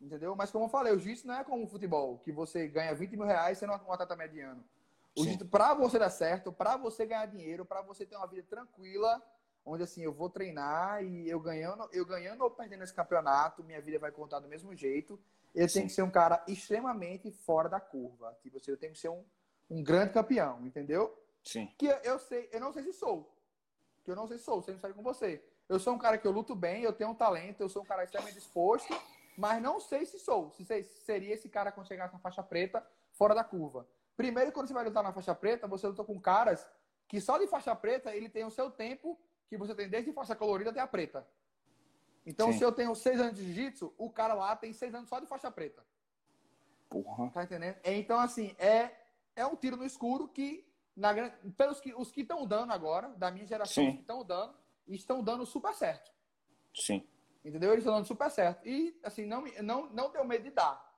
Entendeu? Mas como eu falei, o jiu-jitsu não é como o futebol, que você ganha 20 mil reais sendo um atleta mediano. O jiu-jitsu, para você dar certo, para você ganhar dinheiro, para você ter uma vida tranquila, onde assim, eu vou treinar e eu ganhando, eu ganhando ou perdendo esse campeonato, minha vida vai contar do mesmo jeito. Eu Sim. tenho que ser um cara extremamente fora da curva. Tipo assim, eu tenho que ser um, um grande campeão, entendeu? Sim. Que eu, eu sei, eu não sei se sou. Que eu não sei se sou, sendo sério com você. Eu sou um cara que eu luto bem, eu tenho um talento, eu sou um cara extremamente disposto, mas não sei se sou. Se seria esse cara quando chegar na faixa preta, fora da curva. Primeiro, quando você vai lutar na faixa preta, você luta com caras que só de faixa preta ele tem o seu tempo que você tem desde faixa colorida até a preta. Então, Sim. se eu tenho seis anos de jiu-jitsu, o cara lá tem seis anos só de faixa preta. Porra. Tá entendendo? Então, assim, é, é um tiro no escuro que, na, pelos que os que estão dando agora, da minha geração, Sim. que estão dando, estão dando super certo. Sim. Entendeu? Eles estão dando super certo. E, assim, não, não, não tenho medo de dar.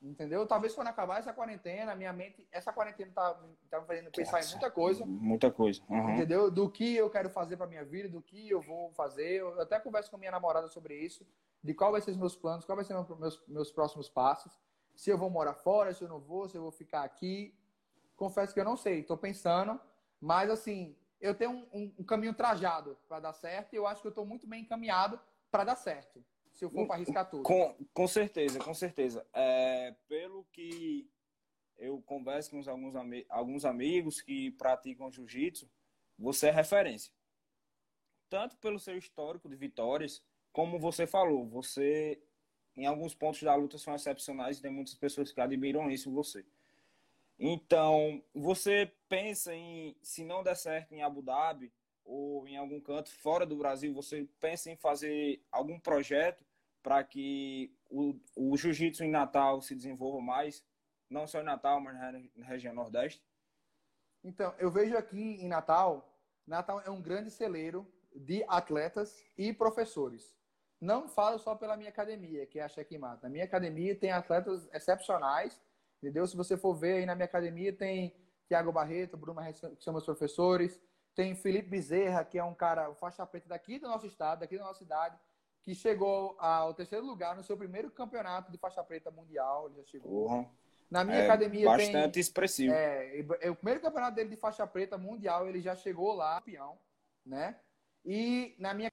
Entendeu? Talvez quando acabar essa quarentena, minha mente, essa quarentena tá, tá me fazendo pensar Nossa, em muita coisa. Muita coisa. Uhum. Entendeu? Do que eu quero fazer para minha vida, do que eu vou fazer. Eu até converso com minha namorada sobre isso, de qual vai ser os meus planos, qual vai ser meus, meus próximos passos. Se eu vou morar fora, se eu não vou, se eu vou ficar aqui. Confesso que eu não sei, estou pensando, mas assim, eu tenho um, um, um caminho trajado para dar certo e eu acho que eu estou muito bem encaminhado para dar certo se eu for para arriscar tudo. Com, com certeza, com certeza. É, pelo que eu converso com alguns, alguns amigos que praticam jiu-jitsu, você é referência. Tanto pelo seu histórico de vitórias, como você falou, você, em alguns pontos da luta, são excepcionais e tem muitas pessoas que admiram isso você. Então, você pensa em, se não der certo em Abu Dhabi, ou em algum canto fora do Brasil, você pensa em fazer algum projeto para que o, o jiu-jitsu em Natal se desenvolva mais, não só em Natal, mas na região Nordeste? Então, eu vejo aqui em Natal, Natal é um grande celeiro de atletas e professores. Não falo só pela minha academia, que é a Checkmate. Na minha academia tem atletas excepcionais, entendeu? Se você for ver aí na minha academia tem Tiago Barreto, Bruno que são meus professores, tem Felipe Bezerra, que é um cara, faixa preta daqui do nosso estado, daqui da nossa cidade, que chegou ao terceiro lugar no seu primeiro campeonato de faixa preta mundial. Ele já chegou. Uhum. Na minha é academia bastante tem, expressivo. É, é, o primeiro campeonato dele de faixa preta mundial, ele já chegou lá, campeão, né? E na minha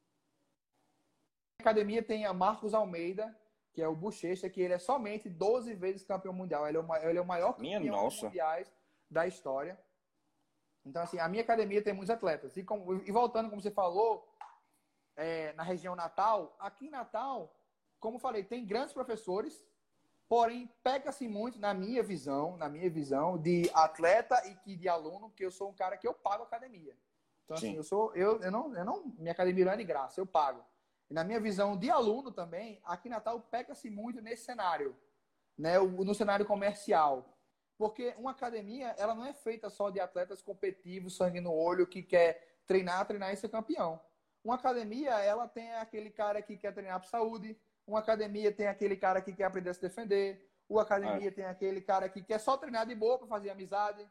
academia tem a Marcos Almeida, que é o bochecha, que ele é somente 12 vezes campeão mundial. Ele é o, ele é o maior minha campeão nossa. mundiais da história. Então, assim, a minha academia tem muitos atletas. E, como, e voltando, como você falou, é, na região Natal, aqui em Natal, como falei, tem grandes professores, porém peca-se muito, na minha visão, na minha visão, de atleta e que de aluno, porque eu sou um cara que eu pago academia. Então, assim, Sim. eu sou, eu, eu, não, eu não, minha academia não é de graça, eu pago. E na minha visão de aluno também, aqui em Natal peca-se muito nesse cenário, né, no cenário comercial. Porque uma academia, ela não é feita só de atletas competitivos, sangue no olho, que quer treinar, treinar e ser campeão. Uma academia, ela tem aquele cara que quer treinar para saúde. Uma academia tem aquele cara que quer aprender a se defender. Uma academia é. tem aquele cara que quer só treinar de boa para fazer amizade.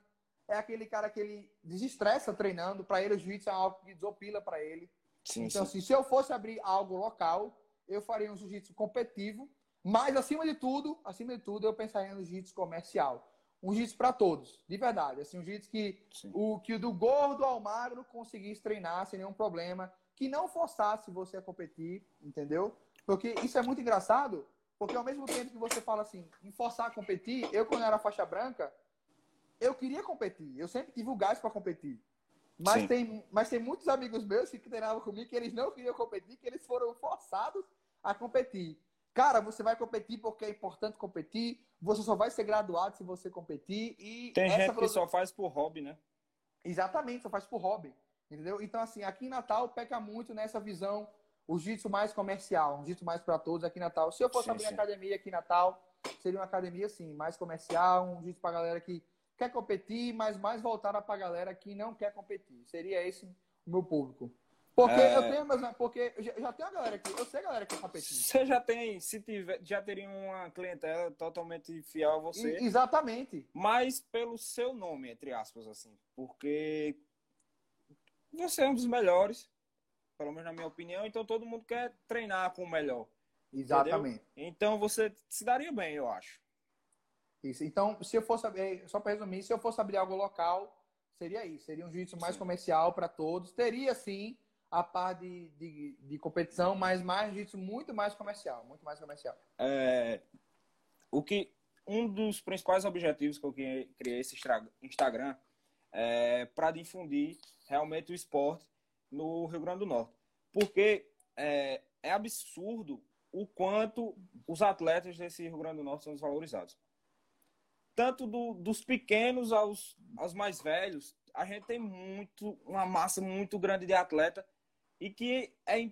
É aquele cara que ele desestressa treinando. Para ele, o jiu-jitsu é algo que desopila para ele. Sim, então, sim. assim, se eu fosse abrir algo local, eu faria um jiu-jitsu competitivo. Mas, acima de tudo, acima de tudo, eu pensaria no jiu-jitsu comercial um jiu-jitsu para todos, de verdade. Assim, um jiu-jitsu que o que o do gordo ao magro conseguisse treinar sem nenhum problema, que não forçasse você a competir, entendeu? Porque isso é muito engraçado, porque ao mesmo tempo que você fala assim, em forçar a competir, eu quando era faixa branca, eu queria competir, eu sempre tive o gás para competir. Mas tem, mas tem muitos amigos meus que treinavam comigo que eles não queriam competir, que eles foram forçados a competir. Cara, você vai competir porque é importante competir, você só vai ser graduado se você competir e tem gente que só faz por hobby, né? Exatamente, só faz por hobby. Entendeu? Então, assim, aqui em Natal peca muito nessa visão, o jiu-jitsu mais comercial, um jiu-jitsu mais para todos aqui em Natal. Se eu fosse sim, abrir sim. academia aqui em Natal, seria uma academia, assim, mais comercial, um jiu-jitsu para galera que quer competir, mas mais voltada para galera que não quer competir. Seria esse o meu público. Porque é... eu tenho, mas, porque já, já tenho a galera aqui, eu sei a galera que quer competir. Você já tem, se tiver, já teria uma clientela totalmente fiel a você. E, exatamente. Mas pelo seu nome, entre aspas, assim. Porque você é um dos melhores, pelo menos na minha opinião, então todo mundo quer treinar com o melhor. Exatamente. Entendeu? Então você se daria bem, eu acho. Isso. Então, se eu fosse, só para resumir, se eu fosse abrir algo local, seria isso. Seria um jiu-jitsu mais comercial para todos. Teria, sim, a par de, de, de competição, mas mais jiu-jitsu muito mais comercial. Muito mais comercial. É, o que, um dos principais objetivos que eu criei esse Instagram é para difundir realmente o esporte no Rio Grande do Norte. Porque é, é absurdo o quanto os atletas desse Rio Grande do Norte são desvalorizados. Tanto do, dos pequenos aos, aos mais velhos, a gente tem muito uma massa muito grande de atleta e que é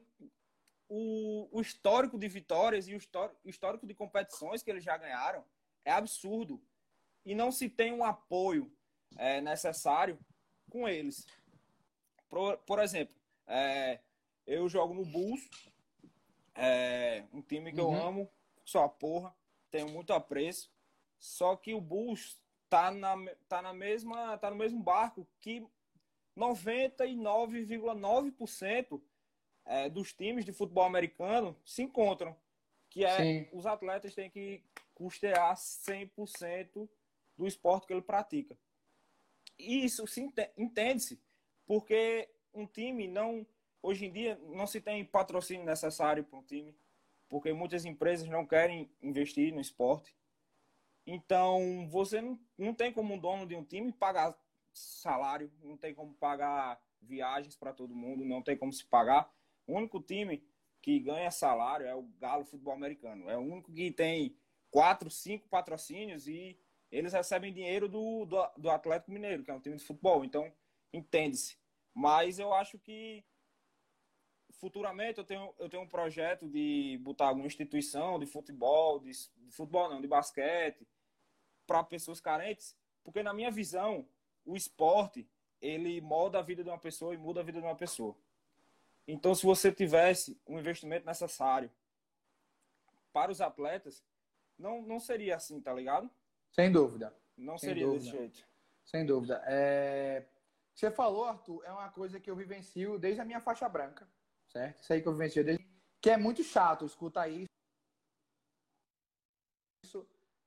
o, o histórico de vitórias e o histórico de competições que eles já ganharam é absurdo e não se tem um apoio é, necessário com eles. Por, por exemplo, é, eu jogo no Bulls, é, um time que uhum. eu amo, só a porra, tenho muito apreço. Só que o Bulls tá, na, tá, na mesma, tá no mesmo barco que 99,9% é, dos times de futebol americano se encontram. Que é Sim. os atletas têm que custear 100% do esporte que ele pratica. E isso se entende-se porque um time não. Hoje em dia não se tem patrocínio necessário para um time, porque muitas empresas não querem investir no esporte. Então, você não, não tem como um dono de um time pagar salário, não tem como pagar viagens para todo mundo, não tem como se pagar. O único time que ganha salário é o Galo Futebol Americano. É o único que tem quatro, cinco patrocínios e eles recebem dinheiro do, do, do Atlético Mineiro, que é um time de futebol. Então, entende-se. Mas eu acho que futuramente eu tenho, eu tenho um projeto de botar alguma instituição de futebol, de, de futebol não, de basquete, para pessoas carentes, porque na minha visão, o esporte, ele molda a vida de uma pessoa e muda a vida de uma pessoa. Então, se você tivesse um investimento necessário para os atletas, não, não seria assim, tá ligado? Sem dúvida. Não Sem seria dúvida. desse jeito. Sem dúvida. É... Você falou, Arthur, é uma coisa que eu vivencio desde a minha faixa branca, certo? Isso aí que eu vivencio desde... Que é muito chato escutar isso.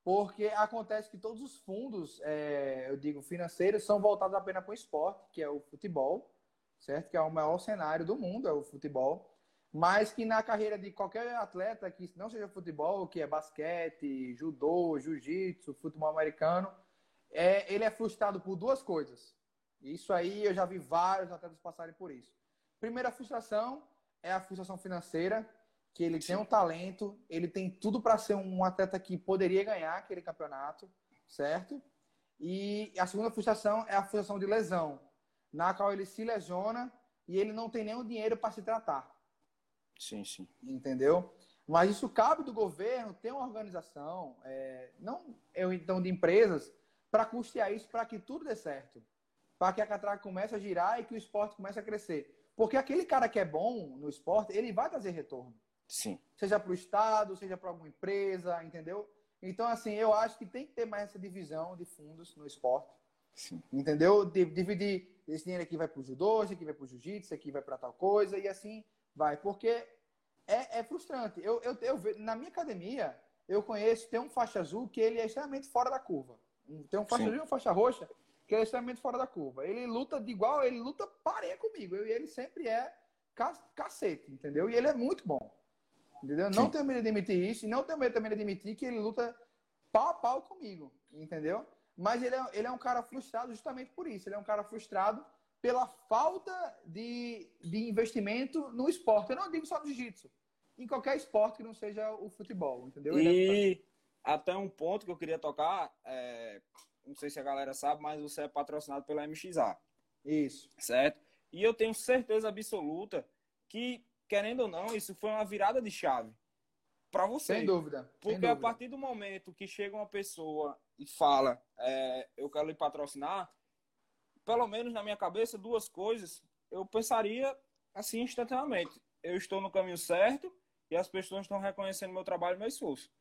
Porque acontece que todos os fundos, é, eu digo, financeiros, são voltados apenas para o esporte, que é o futebol, certo? Que é o maior cenário do mundo, é o futebol mas que na carreira de qualquer atleta que não seja futebol, que é basquete, judô, jiu-jitsu, futebol americano, é, ele é frustrado por duas coisas. Isso aí eu já vi vários atletas passarem por isso. Primeira frustração é a frustração financeira, que ele Sim. tem um talento, ele tem tudo para ser um atleta que poderia ganhar aquele campeonato, certo? E a segunda frustração é a frustração de lesão, na qual ele se lesiona e ele não tem nenhum dinheiro para se tratar. Sim, sim. Entendeu? Mas isso cabe do governo ter uma organização, é, não eu então de empresas, para custear isso para que tudo dê certo. Para que a catraca comece a girar e que o esporte comece a crescer. Porque aquele cara que é bom no esporte, ele vai trazer retorno. Sim. Seja para o Estado, seja para alguma empresa, entendeu? Então, assim, eu acho que tem que ter mais essa divisão de fundos no esporte. Sim. Entendeu? Dividir esse dinheiro aqui vai para o judô, esse aqui vai para o jiu-jitsu, esse aqui vai para tal coisa, e assim Vai, porque é, é frustrante. Eu, eu, eu, na minha academia, eu conheço, tem um faixa azul que ele é extremamente fora da curva. Tem um faixa Sim. azul e uma faixa roxa que é extremamente fora da curva. Ele luta de igual, ele luta pareia comigo. Eu, e ele sempre é cacete, entendeu? E ele é muito bom. Entendeu? Não tenho medo de admitir isso, e não tenho medo também de admitir que ele luta pau a pau comigo, entendeu? Mas ele é, ele é um cara frustrado justamente por isso. Ele é um cara frustrado pela falta de, de investimento no esporte. Eu não digo só no jiu-jitsu. Em qualquer esporte que não seja o futebol, entendeu? E é... até um ponto que eu queria tocar, é... não sei se a galera sabe, mas você é patrocinado pela MXA. Isso. Certo? E eu tenho certeza absoluta que, querendo ou não, isso foi uma virada de chave para você. Sem dúvida. Porque Sem dúvida. a partir do momento que chega uma pessoa e fala, é, eu quero lhe patrocinar, pelo menos na minha cabeça, duas coisas eu pensaria assim instantaneamente. Eu estou no caminho certo e as pessoas estão reconhecendo meu trabalho e meu esforço.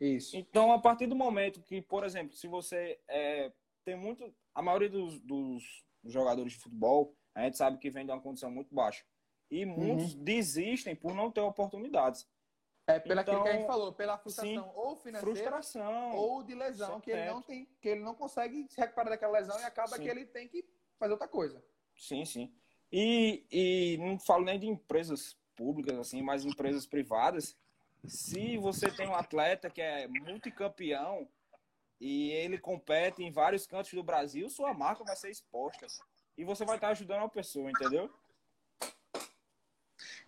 Isso. Então, a partir do momento que, por exemplo, se você é, tem muito. A maioria dos, dos, jogadores de futebol, a gente sabe que vem de uma condição muito baixa. E muitos uhum. desistem por não ter oportunidades. É pela então, que a gente falou, pela frustração sim, ou financeira frustração, ou de lesão, que ele não tem, que ele não consegue se recuperar daquela lesão e acaba sim. que ele tem que fazer outra coisa. Sim, sim. E, e não falo nem de empresas públicas, assim, mas empresas privadas. Se você tem um atleta que é multicampeão e ele compete em vários cantos do Brasil, sua marca vai ser exposta. E você vai estar ajudando a pessoa, entendeu?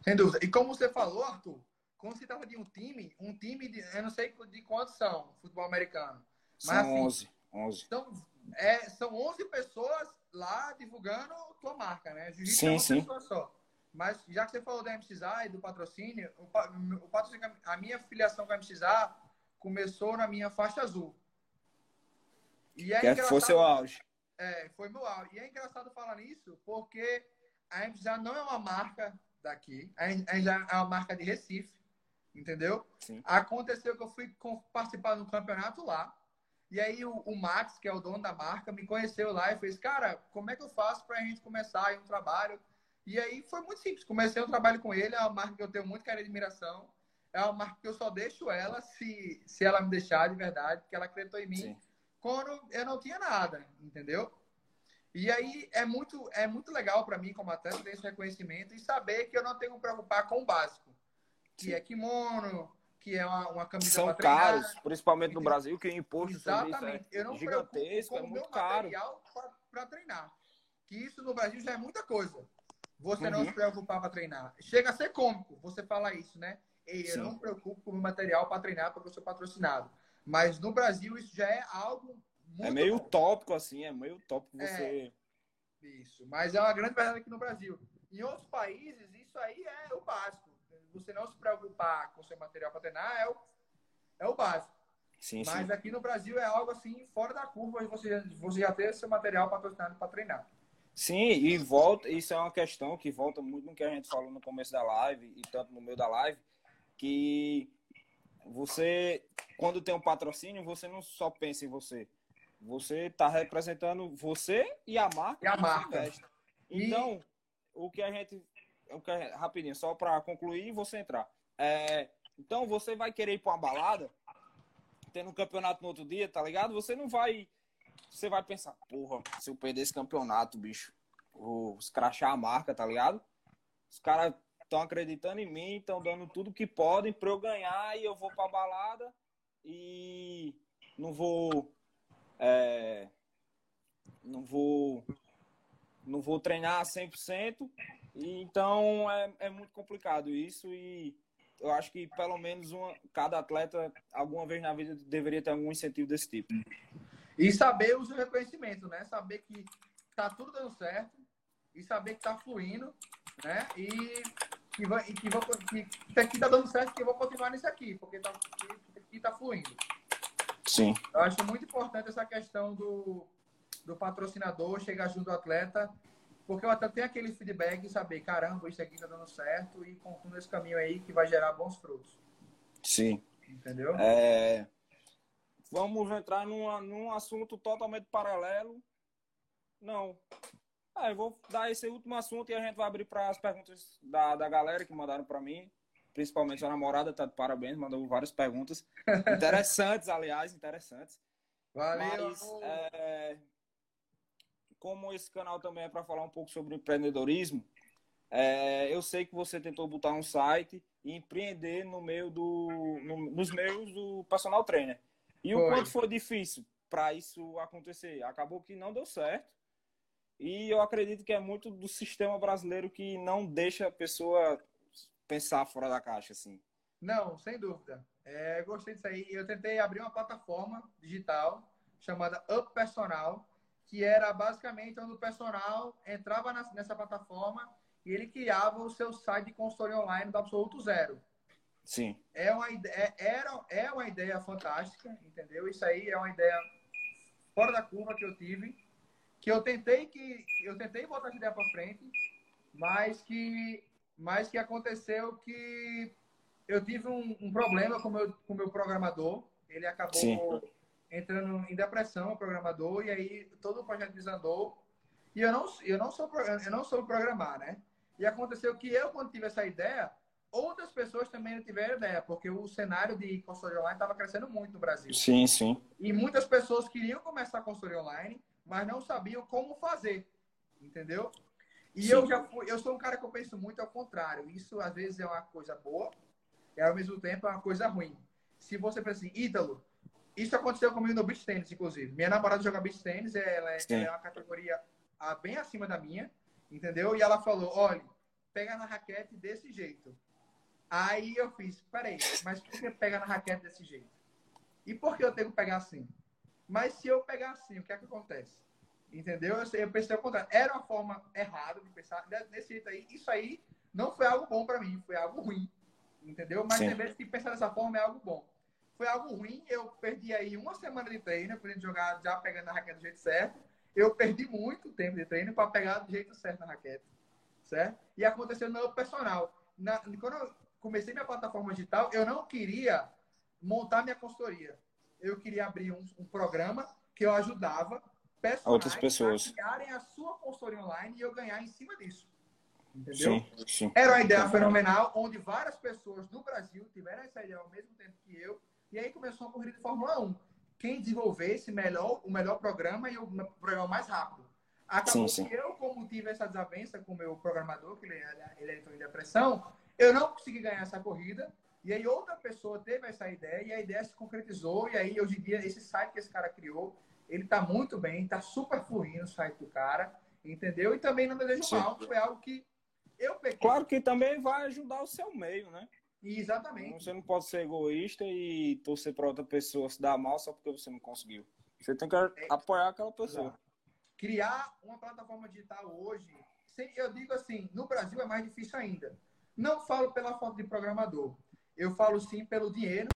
Sem dúvida. E como você falou, Arthur, quando se trata de um time, um time, de, eu não sei de quantos são, futebol americano. Mas, são assim, 11. 11. São, é, são 11 pessoas lá divulgando tua marca, né? Jiu-jitsu sim, é uma sim. pessoa só. Mas já que você falou da MXA e do patrocínio, o, o patrocínio, a minha filiação com a MXA começou na minha faixa azul. E é que foi seu auge. É, foi meu auge. E é engraçado falar nisso porque a MXA não é uma marca daqui, a MXA é uma marca de Recife entendeu? Sim. Aconteceu que eu fui participar de um campeonato lá, e aí o, o, Max, que é o dono da marca, me conheceu lá e fez, cara, como é que eu faço para a gente começar aí um trabalho? E aí foi muito simples, comecei um trabalho com ele, é uma marca que eu tenho muito carinho e admiração, é uma marca que eu só deixo ela se, se ela me deixar de verdade, porque ela acreditou em mim Sim. quando eu não tinha nada, entendeu? E aí é muito, é muito legal para mim como atleta ter esse reconhecimento e saber que eu não tenho que me preocupar com o básico que é kimono, que é uma, uma camisa São caros, principalmente no Brasil, que o imposto Exatamente. é eu não gigantesco, é muito caro. para treinar. Que isso no Brasil já é muita coisa. Você uhum. não se preocupar para treinar. Chega a ser cômico você falar isso, né? Ei, eu Sim. não me preocupo com o material para treinar porque eu sou patrocinado. Mas no Brasil isso já é algo muito É meio bom. utópico, assim, é meio utópico é. você... É, isso. Mas é uma grande verdade aqui no Brasil. Em outros países, isso isso aí é o básico. Você não se preocupar com seu material para treinar é o, é o básico. Sim, Mas sim. aqui no Brasil é algo assim, fora da curva, você, você já ter seu material patrocinado para treinar. Sim, e volta, isso é uma questão que volta muito no que a gente falou no começo da live e tanto no meio da live, que você, quando tem um patrocínio, você não só pensa em você. Você está representando você e a marca. E a marca. Então, o que a gente. O que rapidinho, só para concluir e você entrar. É, então, você vai querer ir para uma balada, tendo um campeonato no outro dia, tá ligado? Você não vai. Você vai pensar, porra, se eu perder esse campeonato, bicho, vou escrachar a marca, tá ligado? Os caras estão acreditando em mim, estão dando tudo que podem para eu ganhar e eu vou pra balada e não vou. É, não vou. Não vou treinar 100%. E, então é, é muito complicado isso e eu acho que pelo menos uma, cada atleta, alguma vez na vida, deveria ter algum incentivo desse tipo. E saber o seu né? Saber que tá tudo dando certo e saber que tá fluindo, né? E que, vai, e que, vou, que aqui tá dando certo que eu vou continuar nisso aqui, porque tá, que, que tá fluindo. Sim. Eu acho muito importante essa questão do, do patrocinador chegar junto ao atleta, porque o atleta tem aquele feedback e saber, caramba, isso aqui tá dando certo e continua esse caminho aí que vai gerar bons frutos. Sim. Entendeu? É, Vamos entrar numa, num assunto totalmente paralelo. Não. Ah, eu vou dar esse último assunto e a gente vai abrir para as perguntas da, da galera que mandaram para mim. Principalmente a namorada, tá de parabéns, mandou várias perguntas. Interessantes, aliás, interessantes. Valeu. Mas, é, como esse canal também é para falar um pouco sobre empreendedorismo, é, eu sei que você tentou botar um site e empreender no meio do, no, nos meios do personal trainer. E Foi. o quanto foi difícil para isso acontecer? Acabou que não deu certo. E eu acredito que é muito do sistema brasileiro que não deixa a pessoa pensar fora da caixa, assim. Não, sem dúvida. É, gostei disso aí. Eu tentei abrir uma plataforma digital chamada Up Personal, que era basicamente onde o personal entrava nessa plataforma e ele criava o seu site de consultoria online do absoluto zero. Sim, É uma ideia, era, é uma ideia fantástica, entendeu? Isso aí é uma ideia fora da curva que eu tive, que eu tentei que eu tentei botar essa ideia para frente, mas que mas que aconteceu que eu tive um, um problema com o meu com o meu programador, ele acabou Sim. entrando em depressão, o programador, e aí todo o projeto desandou. E eu não eu não sou eu não sou programar, né? E aconteceu que eu quando tive essa ideia outras pessoas também não tiveram ideia, porque o cenário de consultoria online estava crescendo muito no Brasil. sim, sim. E muitas pessoas queriam começar a consultoria online, mas não sabiam como fazer, entendeu? E Sim. eu já fui, eu sou um cara que eu penso muito ao contrário. Isso às vezes é uma coisa boa e ao mesmo tempo é uma coisa ruim. Se você pensa assim, Ítalo, isso aconteceu comigo no beach tennis, inclusive. Minha namorada joga beach tennis, ela é, ela é uma categoria ah, bem acima da minha, entendeu? E ela falou, olha, pega na raquete desse jeito. Aí eu fiz, peraí, mas por que pega na raquete desse jeito? E por que eu tenho que pegar assim? Mas se eu pegar assim, o que é que acontece? Entendeu? Eu, eu pensei ao contrário. Era uma forma errada de pensar desse jeito aí. Isso aí não foi algo bom para mim, foi algo ruim. Entendeu? Mas Sim. tem vezes que pensar dessa forma é algo bom. Foi algo ruim, eu perdi aí uma semana de treino, pra gente jogar já pegando a raquete do jeito certo. Eu perdi muito tempo de treino para pegar do jeito certo na raquete. Certo? E aconteceu no meu personal. Na- quando eu comecei minha plataforma digital, eu não queria montar minha consultoria. Eu queria abrir um, um programa que eu ajudava Outras pessoas. a criarem a sua consultoria online e eu ganhar em cima disso. Entendeu? Sim, sim. Era uma ideia fenomenal, onde várias pessoas do Brasil tiveram essa ideia ao mesmo tempo que eu. E aí começou a corrida de Fórmula 1. Quem desenvolvesse melhor, o melhor programa e o programa mais rápido. Acabou Sim, sim. que eu, como tive essa desavença com o meu programador, que ele, ele entrou em depressão, eu não consegui ganhar essa corrida. E aí outra pessoa teve essa ideia e a ideia se concretizou. E aí, hoje em dia, esse site que esse cara criou, ele tá muito bem, tá super fluindo o site do cara, entendeu? E também não desejo Sim. mal, foi algo que eu peguei. Claro que também vai ajudar o seu meio, né? Exatamente. Você não pode ser egoísta e torcer para outra pessoa se dar mal só porque você não conseguiu. Você tem que apoiar aquela pessoa. Criar uma plataforma digital hoje eu digo assim, no Brasil é mais difícil ainda. Não falo pela falta de programador. Eu falo sim pelo dinheiro.